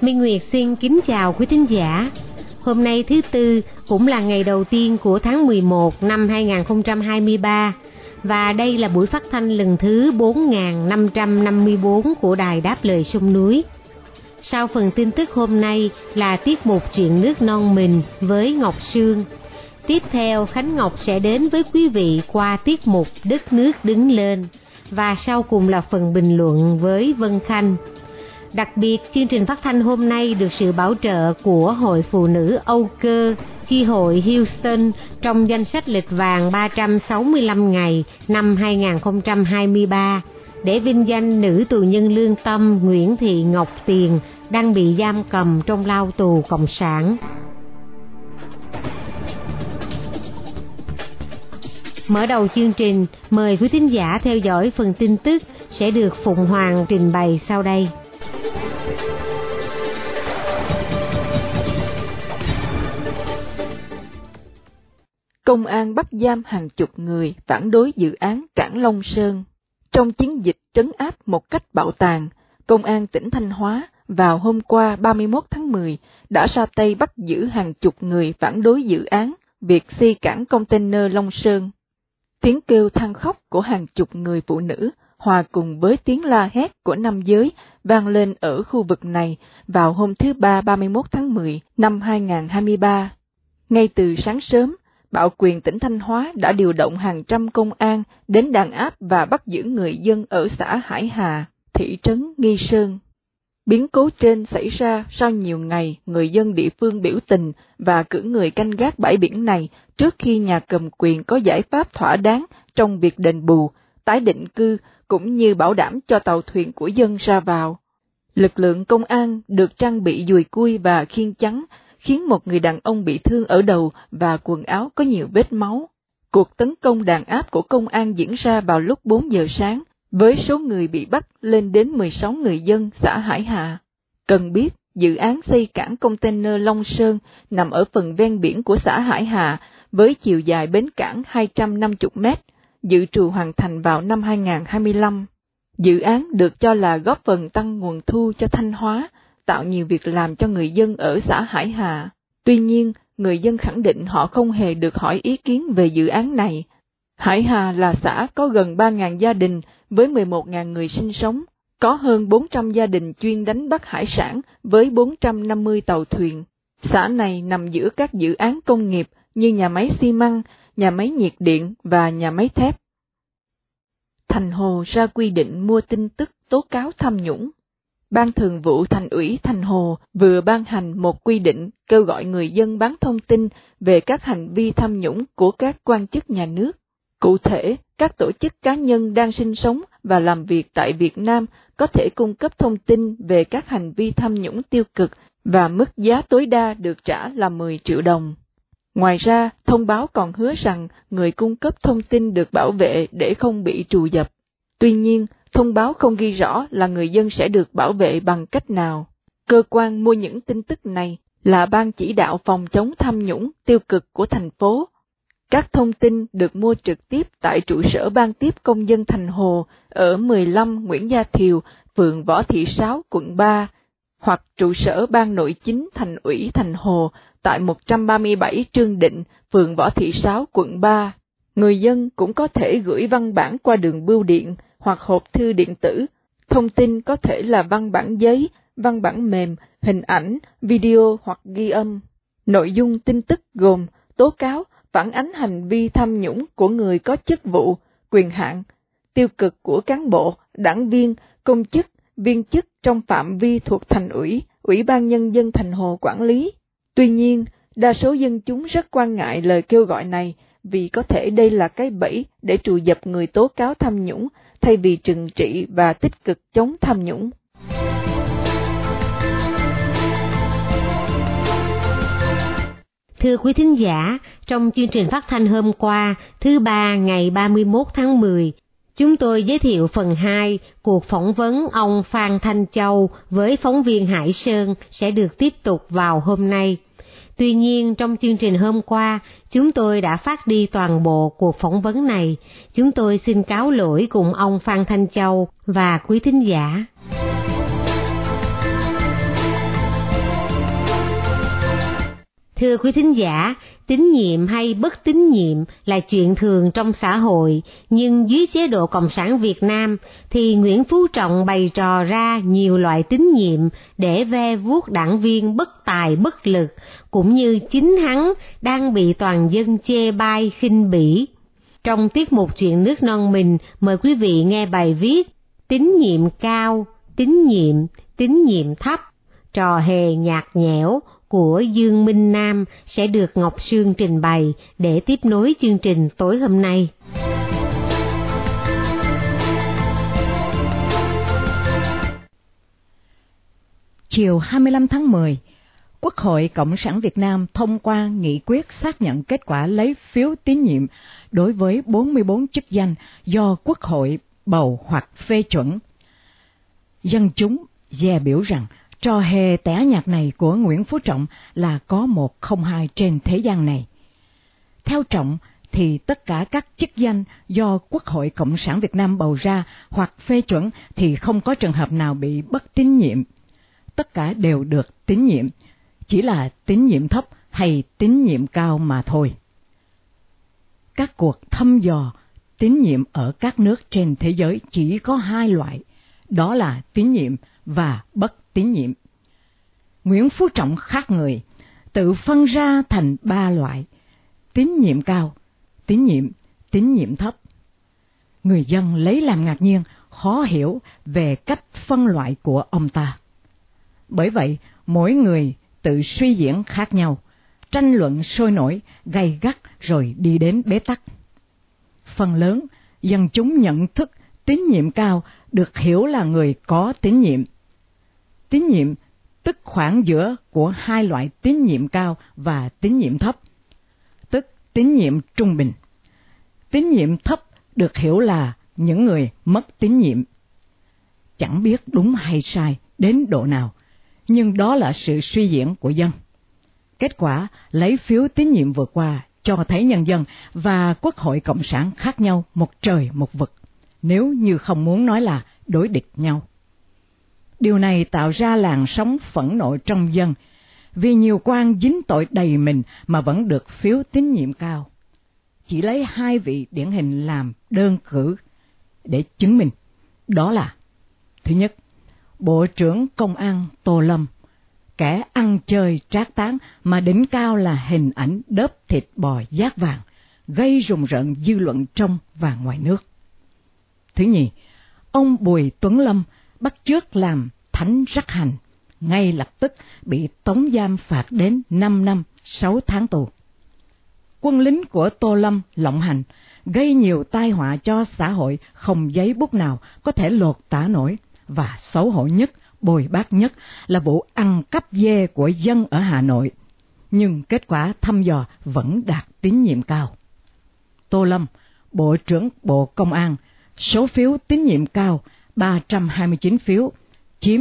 Minh Nguyệt xin kính chào quý thính giả. Hôm nay thứ tư cũng là ngày đầu tiên của tháng 11 năm 2023 và đây là buổi phát thanh lần thứ 4554 của Đài Đáp Lời Sông Núi. Sau phần tin tức hôm nay là tiết mục chuyện nước non mình với Ngọc Sương. Tiếp theo Khánh Ngọc sẽ đến với quý vị qua tiết mục Đất nước đứng lên và sau cùng là phần bình luận với Vân Khanh. Đặc biệt, chương trình phát thanh hôm nay được sự bảo trợ của Hội Phụ Nữ Âu Cơ, Chi hội Houston trong danh sách lịch vàng 365 ngày năm 2023 để vinh danh nữ tù nhân lương tâm Nguyễn Thị Ngọc Tiền đang bị giam cầm trong lao tù Cộng sản. Mở đầu chương trình, mời quý thính giả theo dõi phần tin tức sẽ được Phụng Hoàng trình bày sau đây. công an bắt giam hàng chục người phản đối dự án Cảng Long Sơn. Trong chiến dịch trấn áp một cách bạo tàn, công an tỉnh Thanh Hóa vào hôm qua 31 tháng 10 đã ra tay bắt giữ hàng chục người phản đối dự án việc xây cảng container Long Sơn. Tiếng kêu than khóc của hàng chục người phụ nữ hòa cùng với tiếng la hét của nam giới vang lên ở khu vực này vào hôm thứ Ba 31 tháng 10 năm 2023. Ngay từ sáng sớm, Bảo quyền tỉnh Thanh Hóa đã điều động hàng trăm công an đến đàn áp và bắt giữ người dân ở xã Hải Hà, thị trấn Nghi Sơn. Biến cố trên xảy ra sau nhiều ngày người dân địa phương biểu tình và cử người canh gác bãi biển này trước khi nhà cầm quyền có giải pháp thỏa đáng trong việc đền bù, tái định cư cũng như bảo đảm cho tàu thuyền của dân ra vào. Lực lượng công an được trang bị dùi cui và khiên chắn khiến một người đàn ông bị thương ở đầu và quần áo có nhiều vết máu. Cuộc tấn công đàn áp của công an diễn ra vào lúc 4 giờ sáng, với số người bị bắt lên đến 16 người dân xã Hải Hà. Cần biết, dự án xây cảng container Long Sơn nằm ở phần ven biển của xã Hải Hà với chiều dài bến cảng 250 mét, dự trù hoàn thành vào năm 2025. Dự án được cho là góp phần tăng nguồn thu cho Thanh Hóa, tạo nhiều việc làm cho người dân ở xã Hải Hà. Tuy nhiên, người dân khẳng định họ không hề được hỏi ý kiến về dự án này. Hải Hà là xã có gần 3.000 gia đình với 11.000 người sinh sống, có hơn 400 gia đình chuyên đánh bắt hải sản với 450 tàu thuyền. Xã này nằm giữa các dự án công nghiệp như nhà máy xi măng, nhà máy nhiệt điện và nhà máy thép. Thành Hồ ra quy định mua tin tức tố cáo tham nhũng. Ban Thường vụ Thành ủy Thành Hồ vừa ban hành một quy định kêu gọi người dân bán thông tin về các hành vi tham nhũng của các quan chức nhà nước. Cụ thể, các tổ chức cá nhân đang sinh sống và làm việc tại Việt Nam có thể cung cấp thông tin về các hành vi tham nhũng tiêu cực và mức giá tối đa được trả là 10 triệu đồng. Ngoài ra, thông báo còn hứa rằng người cung cấp thông tin được bảo vệ để không bị trù dập. Tuy nhiên, thông báo không ghi rõ là người dân sẽ được bảo vệ bằng cách nào. Cơ quan mua những tin tức này là Ban chỉ đạo phòng chống tham nhũng tiêu cực của thành phố. Các thông tin được mua trực tiếp tại trụ sở Ban tiếp công dân Thành Hồ ở 15 Nguyễn Gia Thiều, phường Võ Thị Sáu, quận 3, hoặc trụ sở Ban Nội chính Thành ủy Thành Hồ tại 137 Trương Định, phường Võ Thị Sáu, quận 3. Người dân cũng có thể gửi văn bản qua đường bưu điện hoặc hộp thư điện tử. Thông tin có thể là văn bản giấy, văn bản mềm, hình ảnh, video hoặc ghi âm. Nội dung tin tức gồm tố cáo, phản ánh hành vi tham nhũng của người có chức vụ, quyền hạn, tiêu cực của cán bộ, đảng viên, công chức, viên chức trong phạm vi thuộc thành ủy, ủy ban nhân dân thành hồ quản lý. Tuy nhiên, đa số dân chúng rất quan ngại lời kêu gọi này vì có thể đây là cái bẫy để trù dập người tố cáo tham nhũng thay vì trừng trị và tích cực chống tham nhũng. Thưa quý thính giả, trong chương trình phát thanh hôm qua, thứ ba ngày 31 tháng 10, chúng tôi giới thiệu phần 2 cuộc phỏng vấn ông Phan Thanh Châu với phóng viên Hải Sơn sẽ được tiếp tục vào hôm nay. Tuy nhiên, trong chương trình hôm qua, chúng tôi đã phát đi toàn bộ cuộc phỏng vấn này. Chúng tôi xin cáo lỗi cùng ông Phan Thanh Châu và quý thính giả. Thưa quý thính giả, tín nhiệm hay bất tín nhiệm là chuyện thường trong xã hội, nhưng dưới chế độ Cộng sản Việt Nam thì Nguyễn Phú Trọng bày trò ra nhiều loại tín nhiệm để ve vuốt đảng viên bất tài bất lực, cũng như chính hắn đang bị toàn dân chê bai khinh bỉ. Trong tiết mục chuyện nước non mình, mời quý vị nghe bài viết Tín nhiệm cao, tín nhiệm, tín nhiệm thấp, trò hề nhạt nhẽo, của Dương Minh Nam sẽ được Ngọc Sương trình bày để tiếp nối chương trình tối hôm nay. Chiều 25 tháng 10, Quốc hội Cộng sản Việt Nam thông qua nghị quyết xác nhận kết quả lấy phiếu tín nhiệm đối với 44 chức danh do Quốc hội bầu hoặc phê chuẩn. Dân chúng dè biểu rằng Trò hề tẻ nhạt này của Nguyễn Phú Trọng là có một không hai trên thế gian này. Theo Trọng thì tất cả các chức danh do Quốc hội Cộng sản Việt Nam bầu ra hoặc phê chuẩn thì không có trường hợp nào bị bất tín nhiệm. Tất cả đều được tín nhiệm, chỉ là tín nhiệm thấp hay tín nhiệm cao mà thôi. Các cuộc thăm dò tín nhiệm ở các nước trên thế giới chỉ có hai loại, đó là tín nhiệm và bất tín nhiệm. Nguyễn Phú Trọng khác người, tự phân ra thành ba loại, tín nhiệm cao, tín nhiệm, tín nhiệm thấp. Người dân lấy làm ngạc nhiên, khó hiểu về cách phân loại của ông ta. Bởi vậy, mỗi người tự suy diễn khác nhau, tranh luận sôi nổi, gay gắt rồi đi đến bế tắc. Phần lớn, dân chúng nhận thức tín nhiệm cao được hiểu là người có tín nhiệm tín nhiệm tức khoảng giữa của hai loại tín nhiệm cao và tín nhiệm thấp, tức tín nhiệm trung bình. Tín nhiệm thấp được hiểu là những người mất tín nhiệm. Chẳng biết đúng hay sai đến độ nào, nhưng đó là sự suy diễn của dân. Kết quả lấy phiếu tín nhiệm vừa qua cho thấy nhân dân và Quốc hội Cộng sản khác nhau một trời một vực, nếu như không muốn nói là đối địch nhau. Điều này tạo ra làn sóng phẫn nộ trong dân, vì nhiều quan dính tội đầy mình mà vẫn được phiếu tín nhiệm cao. Chỉ lấy hai vị điển hình làm đơn cử để chứng minh. Đó là, thứ nhất, Bộ trưởng Công an Tô Lâm, kẻ ăn chơi trác tán mà đỉnh cao là hình ảnh đớp thịt bò giác vàng, gây rùng rợn dư luận trong và ngoài nước. Thứ nhì, ông Bùi Tuấn Lâm bắt chước làm thánh rắc hành, ngay lập tức bị tống giam phạt đến 5 năm 6 tháng tù. Quân lính của Tô Lâm lộng hành, gây nhiều tai họa cho xã hội không giấy bút nào có thể lột tả nổi, và xấu hổ nhất, bồi bác nhất là vụ ăn cắp dê của dân ở Hà Nội. Nhưng kết quả thăm dò vẫn đạt tín nhiệm cao. Tô Lâm, Bộ trưởng Bộ Công an, số phiếu tín nhiệm cao 329 phiếu, chiếm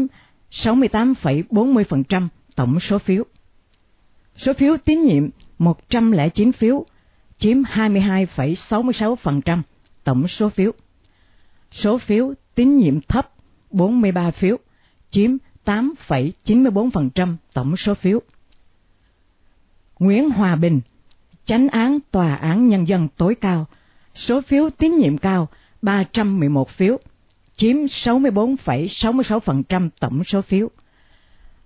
68,40% tổng số phiếu. Số phiếu tín nhiệm 109 phiếu, chiếm 22,66% tổng số phiếu. Số phiếu tín nhiệm thấp 43 phiếu, chiếm 8,94% tổng số phiếu. Nguyễn Hòa Bình, chánh án Tòa án Nhân dân tối cao, số phiếu tín nhiệm cao 311 phiếu, chiếm 64,66% tổng số phiếu.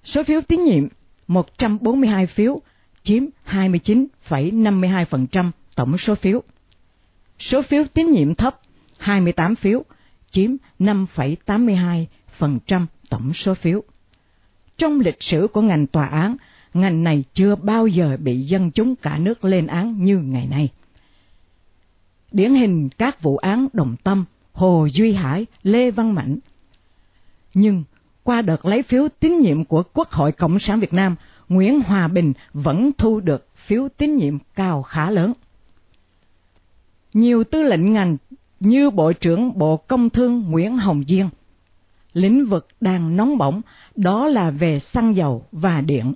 Số phiếu tín nhiệm 142 phiếu, chiếm 29,52% tổng số phiếu. Số phiếu tín nhiệm thấp 28 phiếu, chiếm 5,82% tổng số phiếu. Trong lịch sử của ngành tòa án, ngành này chưa bao giờ bị dân chúng cả nước lên án như ngày nay. điển hình các vụ án Đồng Tâm, Hồ Duy Hải, Lê Văn Mạnh. Nhưng qua đợt lấy phiếu tín nhiệm của Quốc hội Cộng sản Việt Nam, Nguyễn Hòa Bình vẫn thu được phiếu tín nhiệm cao khá lớn. Nhiều tư lệnh ngành như Bộ trưởng Bộ Công Thương Nguyễn Hồng Diên. Lĩnh vực đang nóng bỏng đó là về xăng dầu và điện.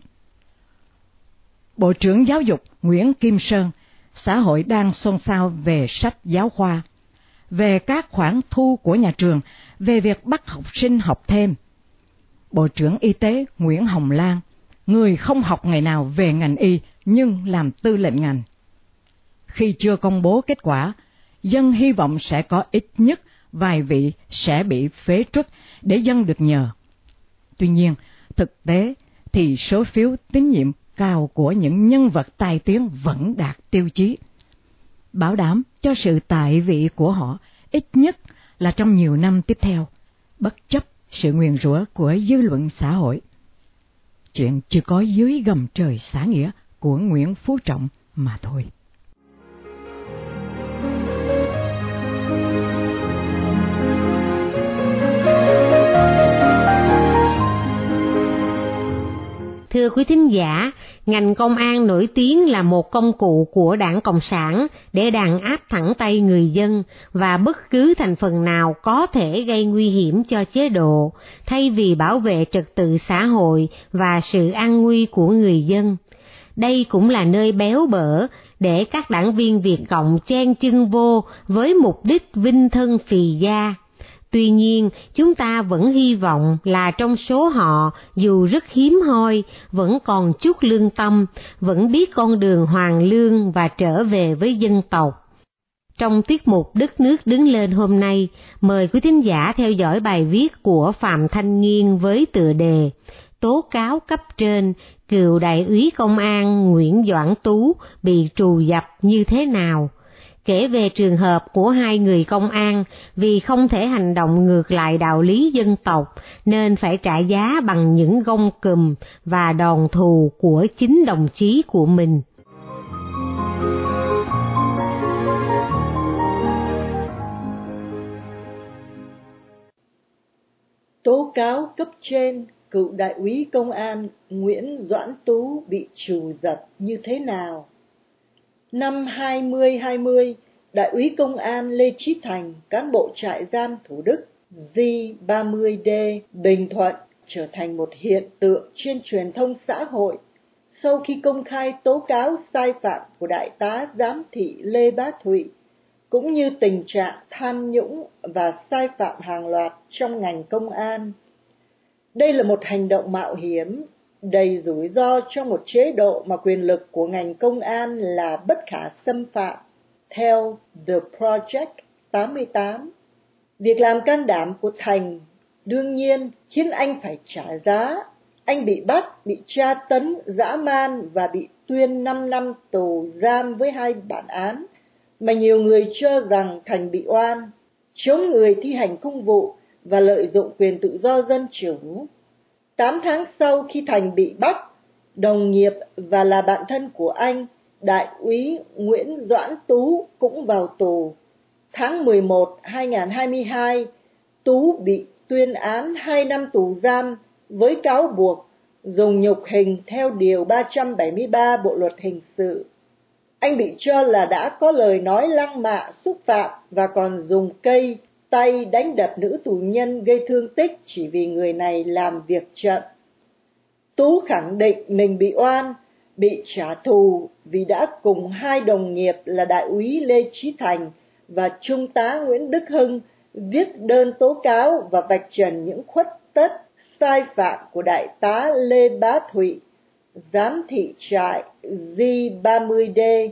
Bộ trưởng Giáo dục Nguyễn Kim Sơn, xã hội đang xôn xao về sách giáo khoa, về các khoản thu của nhà trường, về việc bắt học sinh học thêm. Bộ trưởng Y tế Nguyễn Hồng Lan, người không học ngày nào về ngành y nhưng làm tư lệnh ngành. Khi chưa công bố kết quả, dân hy vọng sẽ có ít nhất vài vị sẽ bị phế truất để dân được nhờ. Tuy nhiên, thực tế thì số phiếu tín nhiệm cao của những nhân vật tài tiếng vẫn đạt tiêu chí. Bảo đảm cho sự tại vị của họ ít nhất là trong nhiều năm tiếp theo, bất chấp sự nguyền rủa của dư luận xã hội. Chuyện chỉ có dưới gầm trời xã nghĩa của Nguyễn Phú Trọng mà thôi. Thưa quý thính giả, ngành công an nổi tiếng là một công cụ của đảng Cộng sản để đàn áp thẳng tay người dân và bất cứ thành phần nào có thể gây nguy hiểm cho chế độ, thay vì bảo vệ trật tự xã hội và sự an nguy của người dân. Đây cũng là nơi béo bở để các đảng viên Việt Cộng chen chân vô với mục đích vinh thân phì gia Tuy nhiên, chúng ta vẫn hy vọng là trong số họ, dù rất hiếm hoi, vẫn còn chút lương tâm, vẫn biết con đường hoàng lương và trở về với dân tộc. Trong tiết mục Đất nước đứng lên hôm nay, mời quý thính giả theo dõi bài viết của Phạm Thanh Nghiên với tựa đề Tố cáo cấp trên, cựu đại úy công an Nguyễn Doãn Tú bị trù dập như thế nào? Kể về trường hợp của hai người công an, vì không thể hành động ngược lại đạo lý dân tộc, nên phải trả giá bằng những gông cùm và đòn thù của chính đồng chí của mình. Tố cáo cấp trên, cựu đại úy công an Nguyễn Doãn Tú bị trù giật như thế nào? Năm 2020, Đại úy công an Lê Chí Thành, cán bộ trại giam Thủ Đức, G30D, Bình Thuận, trở thành một hiện tượng trên truyền thông xã hội sau khi công khai tố cáo sai phạm của đại tá giám thị Lê Bá Thụy, cũng như tình trạng tham nhũng và sai phạm hàng loạt trong ngành công an. Đây là một hành động mạo hiểm đầy rủi ro cho một chế độ mà quyền lực của ngành công an là bất khả xâm phạm. Theo The Project 88, việc làm can đảm của Thành đương nhiên khiến anh phải trả giá. Anh bị bắt, bị tra tấn, dã man và bị tuyên 5 năm tù giam với hai bản án mà nhiều người cho rằng Thành bị oan, chống người thi hành công vụ và lợi dụng quyền tự do dân chủ. Tám tháng sau khi Thành bị bắt, đồng nghiệp và là bạn thân của anh, Đại úy Nguyễn Doãn Tú cũng vào tù. Tháng 11 2022, Tú bị tuyên án 2 năm tù giam với cáo buộc dùng nhục hình theo Điều 373 Bộ Luật Hình sự. Anh bị cho là đã có lời nói lăng mạ, xúc phạm và còn dùng cây tay đánh đập nữ tù nhân gây thương tích chỉ vì người này làm việc chậm. Tú khẳng định mình bị oan, bị trả thù vì đã cùng hai đồng nghiệp là đại úy Lê Trí Thành và trung tá Nguyễn Đức Hưng viết đơn tố cáo và vạch trần những khuất tất sai phạm của đại tá Lê Bá Thụy, giám thị trại G30D.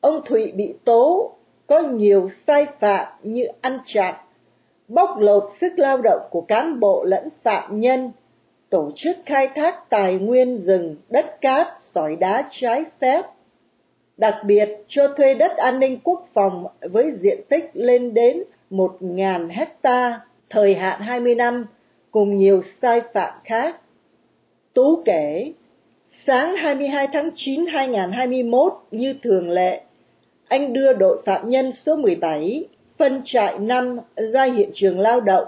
Ông Thụy bị tố có nhiều sai phạm như ăn chặn, bóc lột sức lao động của cán bộ lẫn phạm nhân, tổ chức khai thác tài nguyên rừng, đất cát, sỏi đá trái phép, đặc biệt cho thuê đất an ninh quốc phòng với diện tích lên đến 1.000 hecta, thời hạn 20 năm, cùng nhiều sai phạm khác. Tú kể, sáng 22 tháng 9 2021 như thường lệ, anh đưa đội phạm nhân số 17, phân trại 5 ra hiện trường lao động.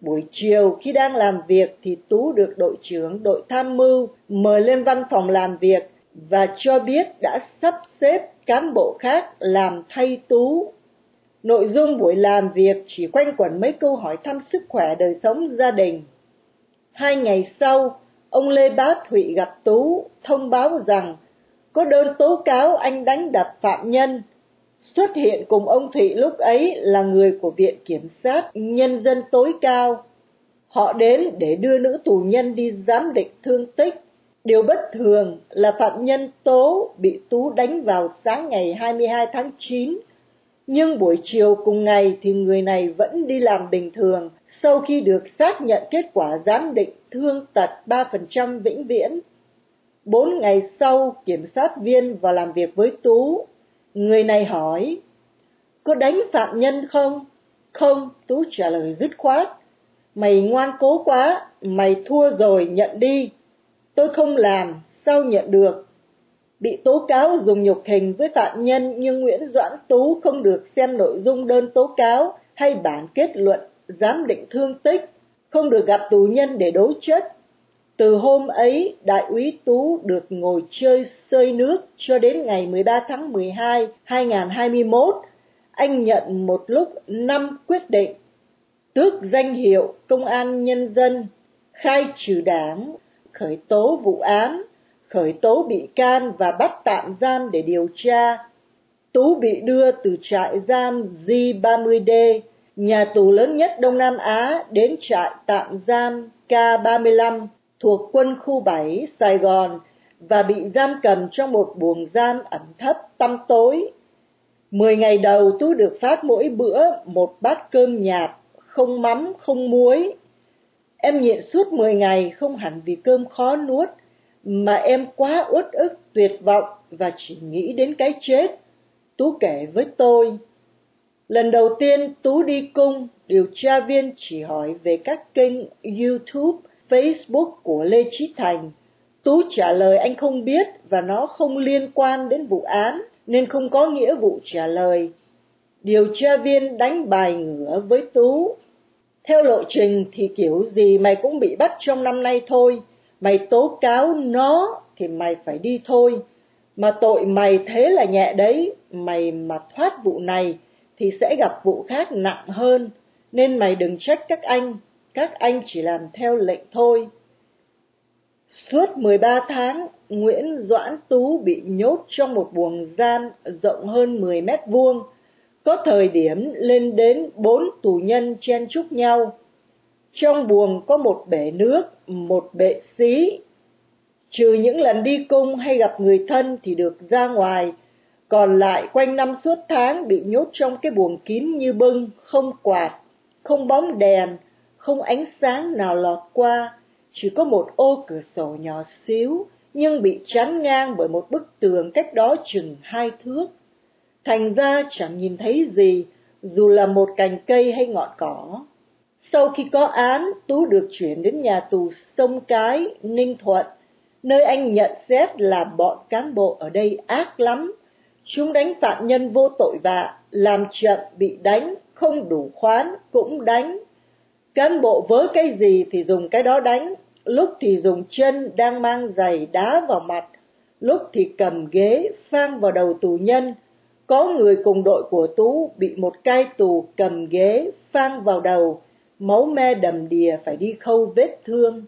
Buổi chiều khi đang làm việc thì Tú được đội trưởng đội tham mưu mời lên văn phòng làm việc và cho biết đã sắp xếp cán bộ khác làm thay Tú. Nội dung buổi làm việc chỉ quanh quẩn mấy câu hỏi thăm sức khỏe đời sống gia đình. Hai ngày sau, ông Lê Bá Thụy gặp Tú, thông báo rằng có đơn tố cáo anh đánh đập phạm nhân. Xuất hiện cùng ông Thụy lúc ấy là người của Viện Kiểm sát Nhân dân tối cao. Họ đến để đưa nữ tù nhân đi giám định thương tích. Điều bất thường là phạm nhân Tố bị Tú đánh vào sáng ngày 22 tháng 9 nhưng buổi chiều cùng ngày thì người này vẫn đi làm bình thường sau khi được xác nhận kết quả giám định thương tật 3% vĩnh viễn. Bốn ngày sau, kiểm sát viên vào làm việc với Tú. Người này hỏi, có đánh phạm nhân không? Không, Tú trả lời dứt khoát. Mày ngoan cố quá, mày thua rồi, nhận đi. Tôi không làm, sao nhận được? bị tố cáo dùng nhục hình với phạm nhân nhưng Nguyễn Doãn Tú không được xem nội dung đơn tố cáo hay bản kết luận giám định thương tích, không được gặp tù nhân để đối chất. Từ hôm ấy, Đại úy Tú được ngồi chơi sơi nước cho đến ngày 13 tháng 12, 2021. Anh nhận một lúc năm quyết định tước danh hiệu Công an Nhân dân, khai trừ đảng, khởi tố vụ án, khởi tố bị can và bắt tạm giam để điều tra. Tú bị đưa từ trại giam G30D, nhà tù lớn nhất Đông Nam Á, đến trại tạm giam K35 thuộc quân khu 7 Sài Gòn và bị giam cầm trong một buồng giam ẩm thấp tăm tối. Mười ngày đầu Tú được phát mỗi bữa một bát cơm nhạt, không mắm, không muối. Em nhịn suốt mười ngày không hẳn vì cơm khó nuốt, mà em quá uất ức tuyệt vọng và chỉ nghĩ đến cái chết tú kể với tôi lần đầu tiên tú đi cung điều tra viên chỉ hỏi về các kênh youtube facebook của lê trí thành. Tú trả lời anh không biết và nó không liên quan đến vụ án, nên không có nghĩa vụ trả lời. Điều tra viên đánh bài ngửa với tú. Theo lộ trình thì kiểu gì mày cũng bị bắt trong năm nay thôi. Mày tố cáo nó thì mày phải đi thôi. Mà tội mày thế là nhẹ đấy. Mày mà thoát vụ này thì sẽ gặp vụ khác nặng hơn. Nên mày đừng trách các anh các anh chỉ làm theo lệnh thôi. Suốt 13 tháng Nguyễn Doãn Tú bị nhốt trong một buồng giam rộng hơn 10 mét vuông. Có thời điểm lên đến bốn tù nhân chen chúc nhau. Trong buồng có một bể nước, một bệ xí. Trừ những lần đi cung hay gặp người thân thì được ra ngoài, còn lại quanh năm suốt tháng bị nhốt trong cái buồng kín như bưng, không quạt, không bóng đèn, không ánh sáng nào lọt qua, chỉ có một ô cửa sổ nhỏ xíu, nhưng bị chắn ngang bởi một bức tường cách đó chừng hai thước. Thành ra chẳng nhìn thấy gì, dù là một cành cây hay ngọn cỏ. Sau khi có án, Tú được chuyển đến nhà tù Sông Cái, Ninh Thuận, nơi anh nhận xét là bọn cán bộ ở đây ác lắm. Chúng đánh phạm nhân vô tội vạ, làm chậm bị đánh, không đủ khoán cũng đánh. Cán bộ vớ cái gì thì dùng cái đó đánh, lúc thì dùng chân đang mang giày đá vào mặt, lúc thì cầm ghế phang vào đầu tù nhân. Có người cùng đội của Tú bị một cai tù cầm ghế phang vào đầu, máu me đầm đìa phải đi khâu vết thương.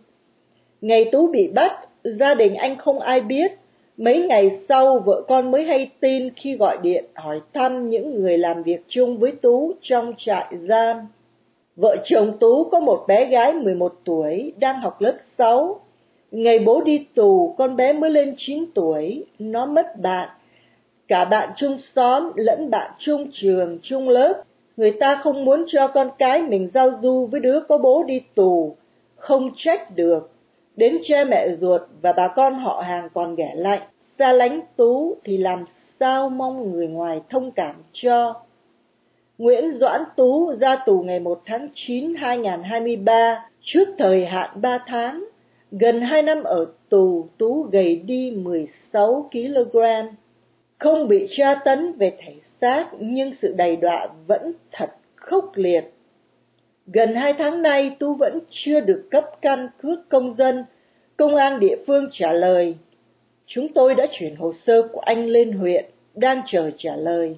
Ngày Tú bị bắt, gia đình anh không ai biết. Mấy ngày sau, vợ con mới hay tin khi gọi điện hỏi thăm những người làm việc chung với Tú trong trại giam. Vợ chồng Tú có một bé gái 11 tuổi đang học lớp 6. Ngày bố đi tù, con bé mới lên 9 tuổi, nó mất bạn. Cả bạn chung xóm lẫn bạn chung trường, chung lớp người ta không muốn cho con cái mình giao du với đứa có bố đi tù, không trách được. Đến cha mẹ ruột và bà con họ hàng còn ghẻ lạnh, xa lánh tú thì làm sao mong người ngoài thông cảm cho. Nguyễn Doãn Tú ra tù ngày 1 tháng 9 2023, trước thời hạn 3 tháng. Gần 2 năm ở tù, Tú gầy đi 16 kg. không bị tra tấn về thể xác nhưng sự đầy đọa vẫn thật khốc liệt. Gần hai tháng nay Tú vẫn chưa được cấp căn cước công dân. Công an địa phương trả lời, chúng tôi đã chuyển hồ sơ của anh lên huyện, đang chờ trả lời.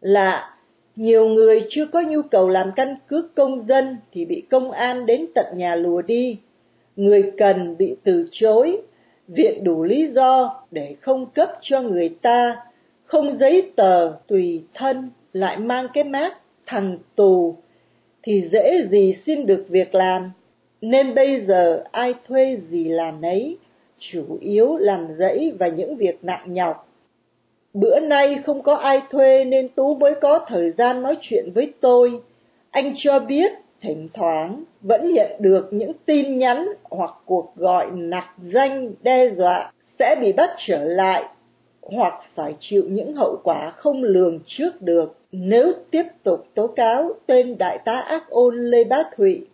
Lạ, nhiều người chưa có nhu cầu làm căn cước công dân thì bị công an đến tận nhà lùa đi. Người cần bị từ chối, viện đủ lý do để không cấp cho người ta, không giấy tờ tùy thân lại mang cái mác thằng tù thì dễ gì xin được việc làm. Nên bây giờ ai thuê gì làm nấy, chủ yếu làm dãy và những việc nặng nhọc Bữa nay không có ai thuê nên Tú mới có thời gian nói chuyện với tôi. Anh cho biết thỉnh thoảng vẫn nhận được những tin nhắn hoặc cuộc gọi nặc danh đe dọa sẽ bị bắt trở lại hoặc phải chịu những hậu quả không lường trước được nếu tiếp tục tố cáo tên đại tá ác ôn Lê Bá Thụy.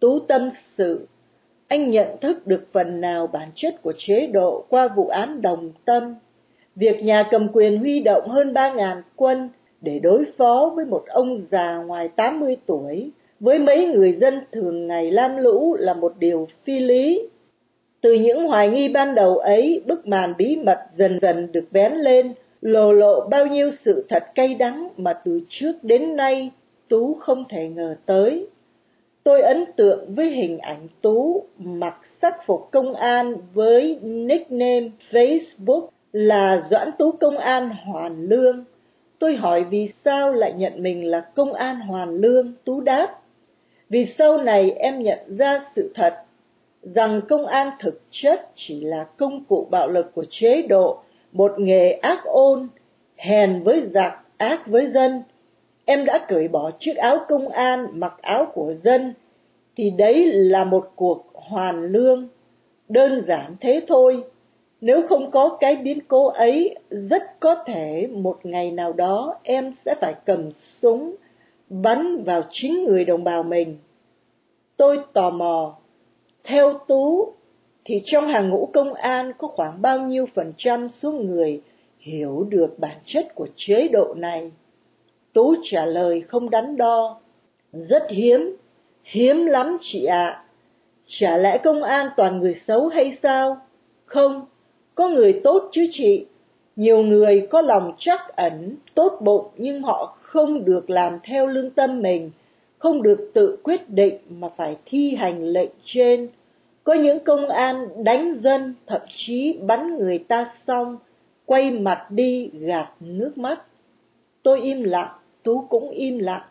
Tú tâm sự, anh nhận thức được phần nào bản chất của chế độ qua vụ án đồng tâm việc nhà cầm quyền huy động hơn 3.000 quân để đối phó với một ông già ngoài 80 tuổi, với mấy người dân thường ngày lam lũ là một điều phi lý. Từ những hoài nghi ban đầu ấy, bức màn bí mật dần dần được vén lên, lồ lộ bao nhiêu sự thật cay đắng mà từ trước đến nay Tú không thể ngờ tới. Tôi ấn tượng với hình ảnh Tú mặc sắc phục công an với nickname Facebook là Doãn Tú Công an Hoàn Lương. Tôi hỏi vì sao lại nhận mình là Công an Hoàn Lương, Tú đáp. Vì sau này em nhận ra sự thật, rằng công an thực chất chỉ là công cụ bạo lực của chế độ, một nghề ác ôn, hèn với giặc, ác với dân. Em đã cởi bỏ chiếc áo công an, mặc áo của dân, thì đấy là một cuộc hoàn lương. Đơn giản thế thôi, nếu không có cái biến cố ấy, rất có thể một ngày nào đó em sẽ phải cầm súng bắn vào chính người đồng bào mình. Tôi tò mò, theo Tú thì trong hàng ngũ công an có khoảng bao nhiêu phần trăm số người hiểu được bản chất của chế độ này? Tú trả lời không đắn đo, rất hiếm, hiếm lắm chị ạ. À. Chả lẽ công an toàn người xấu hay sao? Không, có người tốt chứ chị, nhiều người có lòng chắc ẩn, tốt bụng nhưng họ không được làm theo lương tâm mình, không được tự quyết định mà phải thi hành lệnh trên. Có những công an đánh dân, thậm chí bắn người ta xong, quay mặt đi gạt nước mắt. Tôi im lặng, Tú cũng im lặng.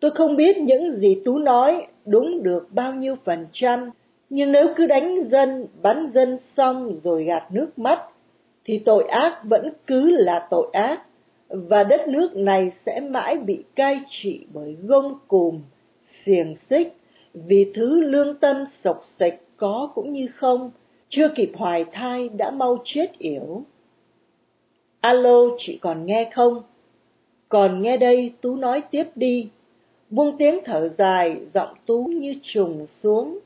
Tôi không biết những gì Tú nói đúng được bao nhiêu phần trăm, nhưng nếu cứ đánh dân, bắn dân xong rồi gạt nước mắt, thì tội ác vẫn cứ là tội ác, và đất nước này sẽ mãi bị cai trị bởi gông cùm, xiềng xích, vì thứ lương tâm sộc sạch có cũng như không, chưa kịp hoài thai đã mau chết yểu. Alo, chị còn nghe không? Còn nghe đây, Tú nói tiếp đi. Buông tiếng thở dài, giọng Tú như trùng xuống.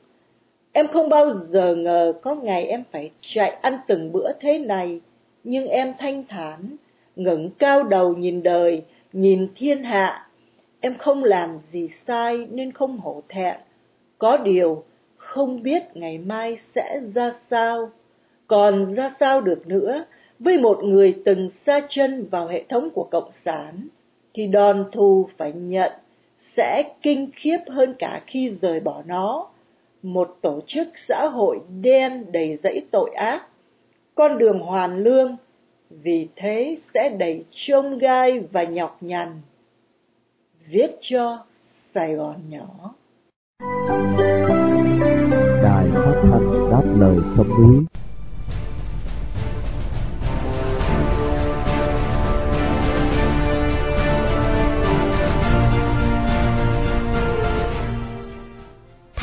Em không bao giờ ngờ có ngày em phải chạy ăn từng bữa thế này, nhưng em thanh thản, ngẩng cao đầu nhìn đời, nhìn thiên hạ. Em không làm gì sai nên không hổ thẹn. Có điều, không biết ngày mai sẽ ra sao. Còn ra sao được nữa, với một người từng xa chân vào hệ thống của Cộng sản, thì đòn thù phải nhận sẽ kinh khiếp hơn cả khi rời bỏ nó một tổ chức xã hội đen đầy dẫy tội ác, con đường hoàn lương, vì thế sẽ đầy trông gai và nhọc nhằn. Viết cho Sài Gòn nhỏ. Đài phát thanh đáp lời sông núi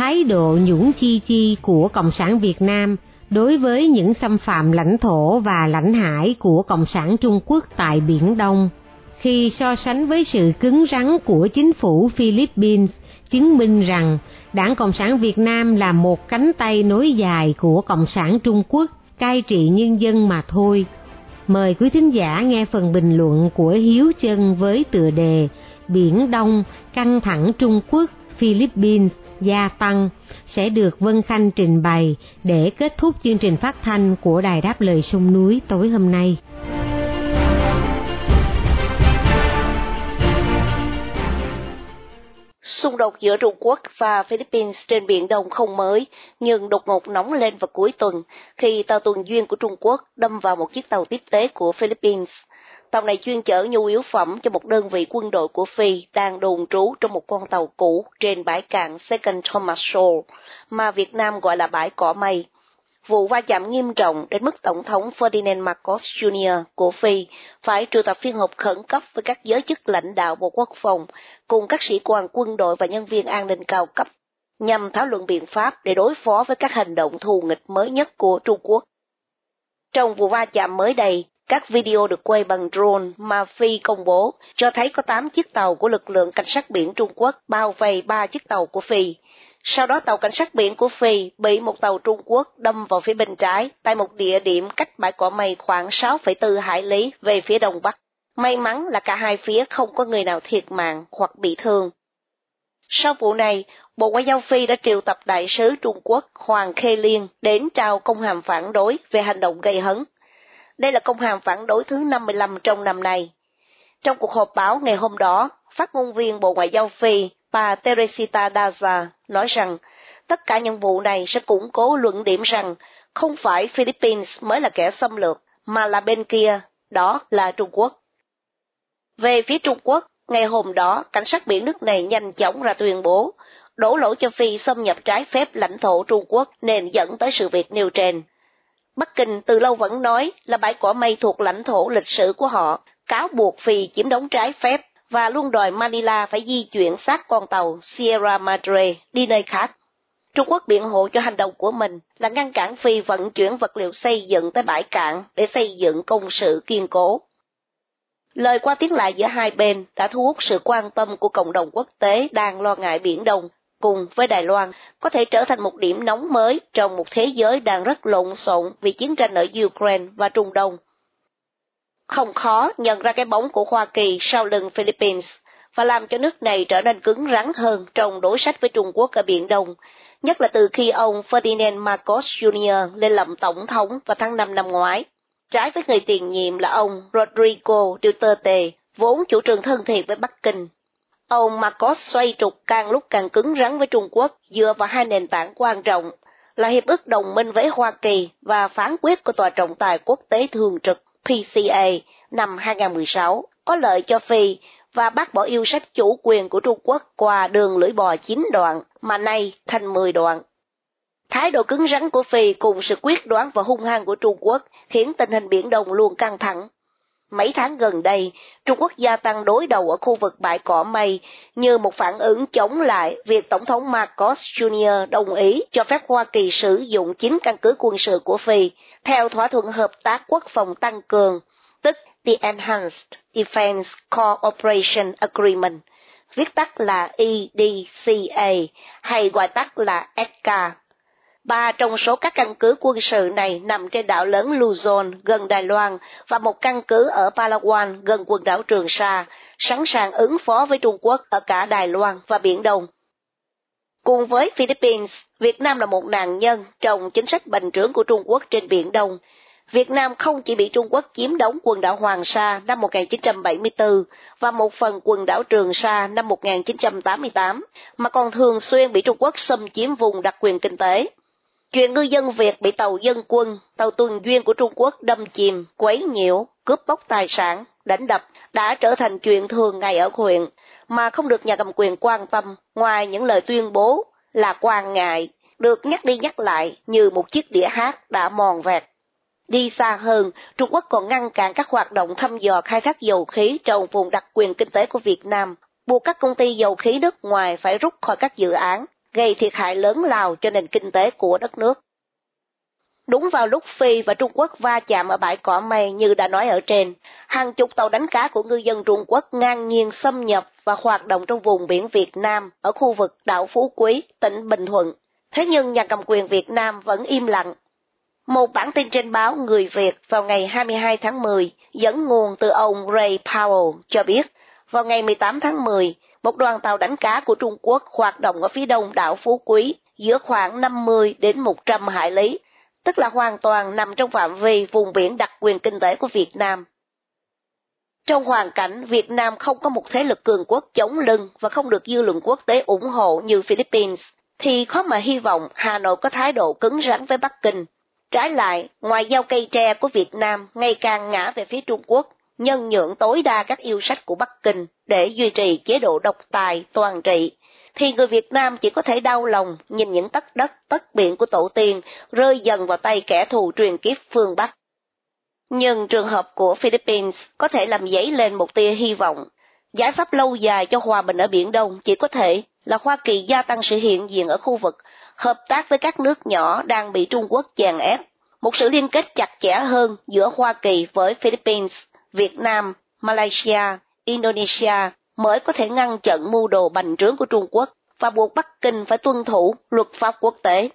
thái độ nhũng chi chi của Cộng sản Việt Nam đối với những xâm phạm lãnh thổ và lãnh hải của Cộng sản Trung Quốc tại Biển Đông, khi so sánh với sự cứng rắn của chính phủ Philippines, chứng minh rằng Đảng Cộng sản Việt Nam là một cánh tay nối dài của Cộng sản Trung Quốc cai trị nhân dân mà thôi. Mời quý thính giả nghe phần bình luận của Hiếu Chân với tựa đề Biển Đông, căng thẳng Trung Quốc, Philippines gia tăng sẽ được Vân Khanh trình bày để kết thúc chương trình phát thanh của Đài Đáp Lời Sông Núi tối hôm nay. Xung đột giữa Trung Quốc và Philippines trên Biển Đông không mới, nhưng đột ngột nóng lên vào cuối tuần khi tàu tuần duyên của Trung Quốc đâm vào một chiếc tàu tiếp tế của Philippines. Tàu này chuyên chở nhu yếu phẩm cho một đơn vị quân đội của Phi đang đồn trú trong một con tàu cũ trên bãi cạn Second Thomas Shoal, mà Việt Nam gọi là bãi cỏ mây. Vụ va chạm nghiêm trọng đến mức Tổng thống Ferdinand Marcos Jr. của Phi phải triệu tập phiên họp khẩn cấp với các giới chức lãnh đạo Bộ Quốc phòng cùng các sĩ quan quân đội và nhân viên an ninh cao cấp nhằm thảo luận biện pháp để đối phó với các hành động thù nghịch mới nhất của Trung Quốc. Trong vụ va chạm mới đây, các video được quay bằng drone mà Phi công bố cho thấy có 8 chiếc tàu của lực lượng cảnh sát biển Trung Quốc bao vây 3 chiếc tàu của Phi. Sau đó tàu cảnh sát biển của Phi bị một tàu Trung Quốc đâm vào phía bên trái tại một địa điểm cách bãi cỏ mây khoảng 6,4 hải lý về phía đông bắc. May mắn là cả hai phía không có người nào thiệt mạng hoặc bị thương. Sau vụ này, Bộ Ngoại giao Phi đã triệu tập đại sứ Trung Quốc Hoàng Khê Liên đến trao công hàm phản đối về hành động gây hấn đây là công hàm phản đối thứ 55 trong năm nay. Trong cuộc họp báo ngày hôm đó, phát ngôn viên Bộ Ngoại giao Phi, bà Teresita Daza, nói rằng tất cả những vụ này sẽ củng cố luận điểm rằng không phải Philippines mới là kẻ xâm lược, mà là bên kia, đó là Trung Quốc. Về phía Trung Quốc, ngày hôm đó, cảnh sát biển nước này nhanh chóng ra tuyên bố đổ lỗi cho Phi xâm nhập trái phép lãnh thổ Trung Quốc nên dẫn tới sự việc nêu trên. Bắc Kinh từ lâu vẫn nói là bãi cỏ mây thuộc lãnh thổ lịch sử của họ, cáo buộc Phi chiếm đóng trái phép và luôn đòi Manila phải di chuyển sát con tàu Sierra Madre đi nơi khác. Trung Quốc biện hộ cho hành động của mình là ngăn cản Phi vận chuyển vật liệu xây dựng tới bãi cạn để xây dựng công sự kiên cố. Lời qua tiếng lại giữa hai bên đã thu hút sự quan tâm của cộng đồng quốc tế đang lo ngại Biển Đông cùng với Đài Loan có thể trở thành một điểm nóng mới trong một thế giới đang rất lộn xộn vì chiến tranh ở Ukraine và Trung Đông. Không khó nhận ra cái bóng của Hoa Kỳ sau lưng Philippines và làm cho nước này trở nên cứng rắn hơn trong đối sách với Trung Quốc ở Biển Đông, nhất là từ khi ông Ferdinand Marcos Jr. lên làm tổng thống vào tháng 5 năm ngoái. Trái với người tiền nhiệm là ông Rodrigo Duterte, vốn chủ trương thân thiện với Bắc Kinh Ông Marcos xoay trục càng lúc càng cứng rắn với Trung Quốc, dựa vào hai nền tảng quan trọng là Hiệp ước Đồng minh với Hoa Kỳ và phán quyết của Tòa trọng tài quốc tế thường trực PCA năm 2016 có lợi cho Phi và bác bỏ yêu sách chủ quyền của Trung Quốc qua đường lưỡi bò 9 đoạn, mà nay thành 10 đoạn. Thái độ cứng rắn của Phi cùng sự quyết đoán và hung hăng của Trung Quốc khiến tình hình Biển Đông luôn căng thẳng. Mấy tháng gần đây, Trung Quốc gia tăng đối đầu ở khu vực bãi cỏ mây như một phản ứng chống lại việc Tổng thống Marcos Jr. đồng ý cho phép Hoa Kỳ sử dụng chính căn cứ quân sự của Phi theo thỏa thuận hợp tác quốc phòng tăng cường, tức The Enhanced Defense Cooperation Agreement, viết tắt là EDCA hay gọi tắt là EDCA. Ba trong số các căn cứ quân sự này nằm trên đảo lớn Luzon gần Đài Loan và một căn cứ ở Palawan gần quần đảo Trường Sa, sẵn sàng ứng phó với Trung Quốc ở cả Đài Loan và Biển Đông. Cùng với Philippines, Việt Nam là một nạn nhân trong chính sách bành trướng của Trung Quốc trên Biển Đông. Việt Nam không chỉ bị Trung Quốc chiếm đóng quần đảo Hoàng Sa năm 1974 và một phần quần đảo Trường Sa năm 1988, mà còn thường xuyên bị Trung Quốc xâm chiếm vùng đặc quyền kinh tế. Chuyện ngư dân Việt bị tàu dân quân, tàu tuần duyên của Trung Quốc đâm chìm, quấy nhiễu, cướp bóc tài sản, đánh đập đã trở thành chuyện thường ngày ở huyện, mà không được nhà cầm quyền quan tâm ngoài những lời tuyên bố là quan ngại, được nhắc đi nhắc lại như một chiếc đĩa hát đã mòn vẹt. Đi xa hơn, Trung Quốc còn ngăn cản các hoạt động thăm dò khai thác dầu khí trong vùng đặc quyền kinh tế của Việt Nam, buộc các công ty dầu khí nước ngoài phải rút khỏi các dự án gây thiệt hại lớn lao cho nền kinh tế của đất nước. Đúng vào lúc Phi và Trung Quốc va chạm ở bãi cỏ mây như đã nói ở trên, hàng chục tàu đánh cá của ngư dân Trung Quốc ngang nhiên xâm nhập và hoạt động trong vùng biển Việt Nam ở khu vực đảo Phú Quý, tỉnh Bình Thuận. Thế nhưng nhà cầm quyền Việt Nam vẫn im lặng. Một bản tin trên báo Người Việt vào ngày 22 tháng 10 dẫn nguồn từ ông Ray Powell cho biết, vào ngày 18 tháng 10, một đoàn tàu đánh cá của Trung Quốc hoạt động ở phía đông đảo Phú Quý, giữa khoảng 50 đến 100 hải lý, tức là hoàn toàn nằm trong phạm vi vùng biển đặc quyền kinh tế của Việt Nam. Trong hoàn cảnh Việt Nam không có một thế lực cường quốc chống lưng và không được dư luận quốc tế ủng hộ như Philippines, thì khó mà hy vọng Hà Nội có thái độ cứng rắn với Bắc Kinh. Trái lại, ngoài giao cây tre của Việt Nam ngày càng ngã về phía Trung Quốc, nhân nhượng tối đa các yêu sách của Bắc Kinh để duy trì chế độ độc tài toàn trị, thì người Việt Nam chỉ có thể đau lòng nhìn những tất đất tất biển của tổ tiên rơi dần vào tay kẻ thù truyền kiếp phương Bắc. Nhưng trường hợp của Philippines có thể làm dấy lên một tia hy vọng. Giải pháp lâu dài cho hòa bình ở Biển Đông chỉ có thể là Hoa Kỳ gia tăng sự hiện diện ở khu vực, hợp tác với các nước nhỏ đang bị Trung Quốc chèn ép, một sự liên kết chặt chẽ hơn giữa Hoa Kỳ với Philippines, Việt Nam, Malaysia, Indonesia mới có thể ngăn chặn mưu đồ bành trướng của Trung Quốc và buộc Bắc Kinh phải tuân thủ luật pháp quốc tế.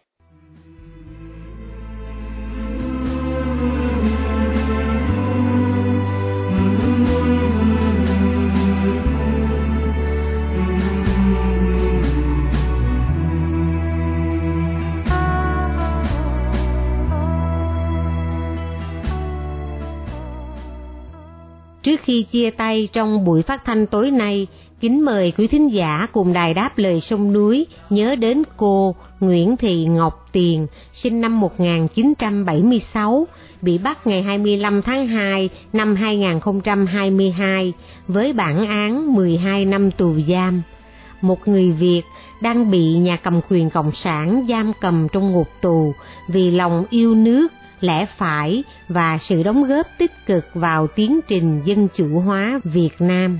Trước khi chia tay trong buổi phát thanh tối nay, kính mời quý thính giả cùng đài đáp lời sông núi nhớ đến cô Nguyễn Thị Ngọc Tiền, sinh năm 1976, bị bắt ngày 25 tháng 2 năm 2022 với bản án 12 năm tù giam. Một người Việt đang bị nhà cầm quyền Cộng sản giam cầm trong ngục tù vì lòng yêu nước lẽ phải và sự đóng góp tích cực vào tiến trình dân chủ hóa Việt Nam.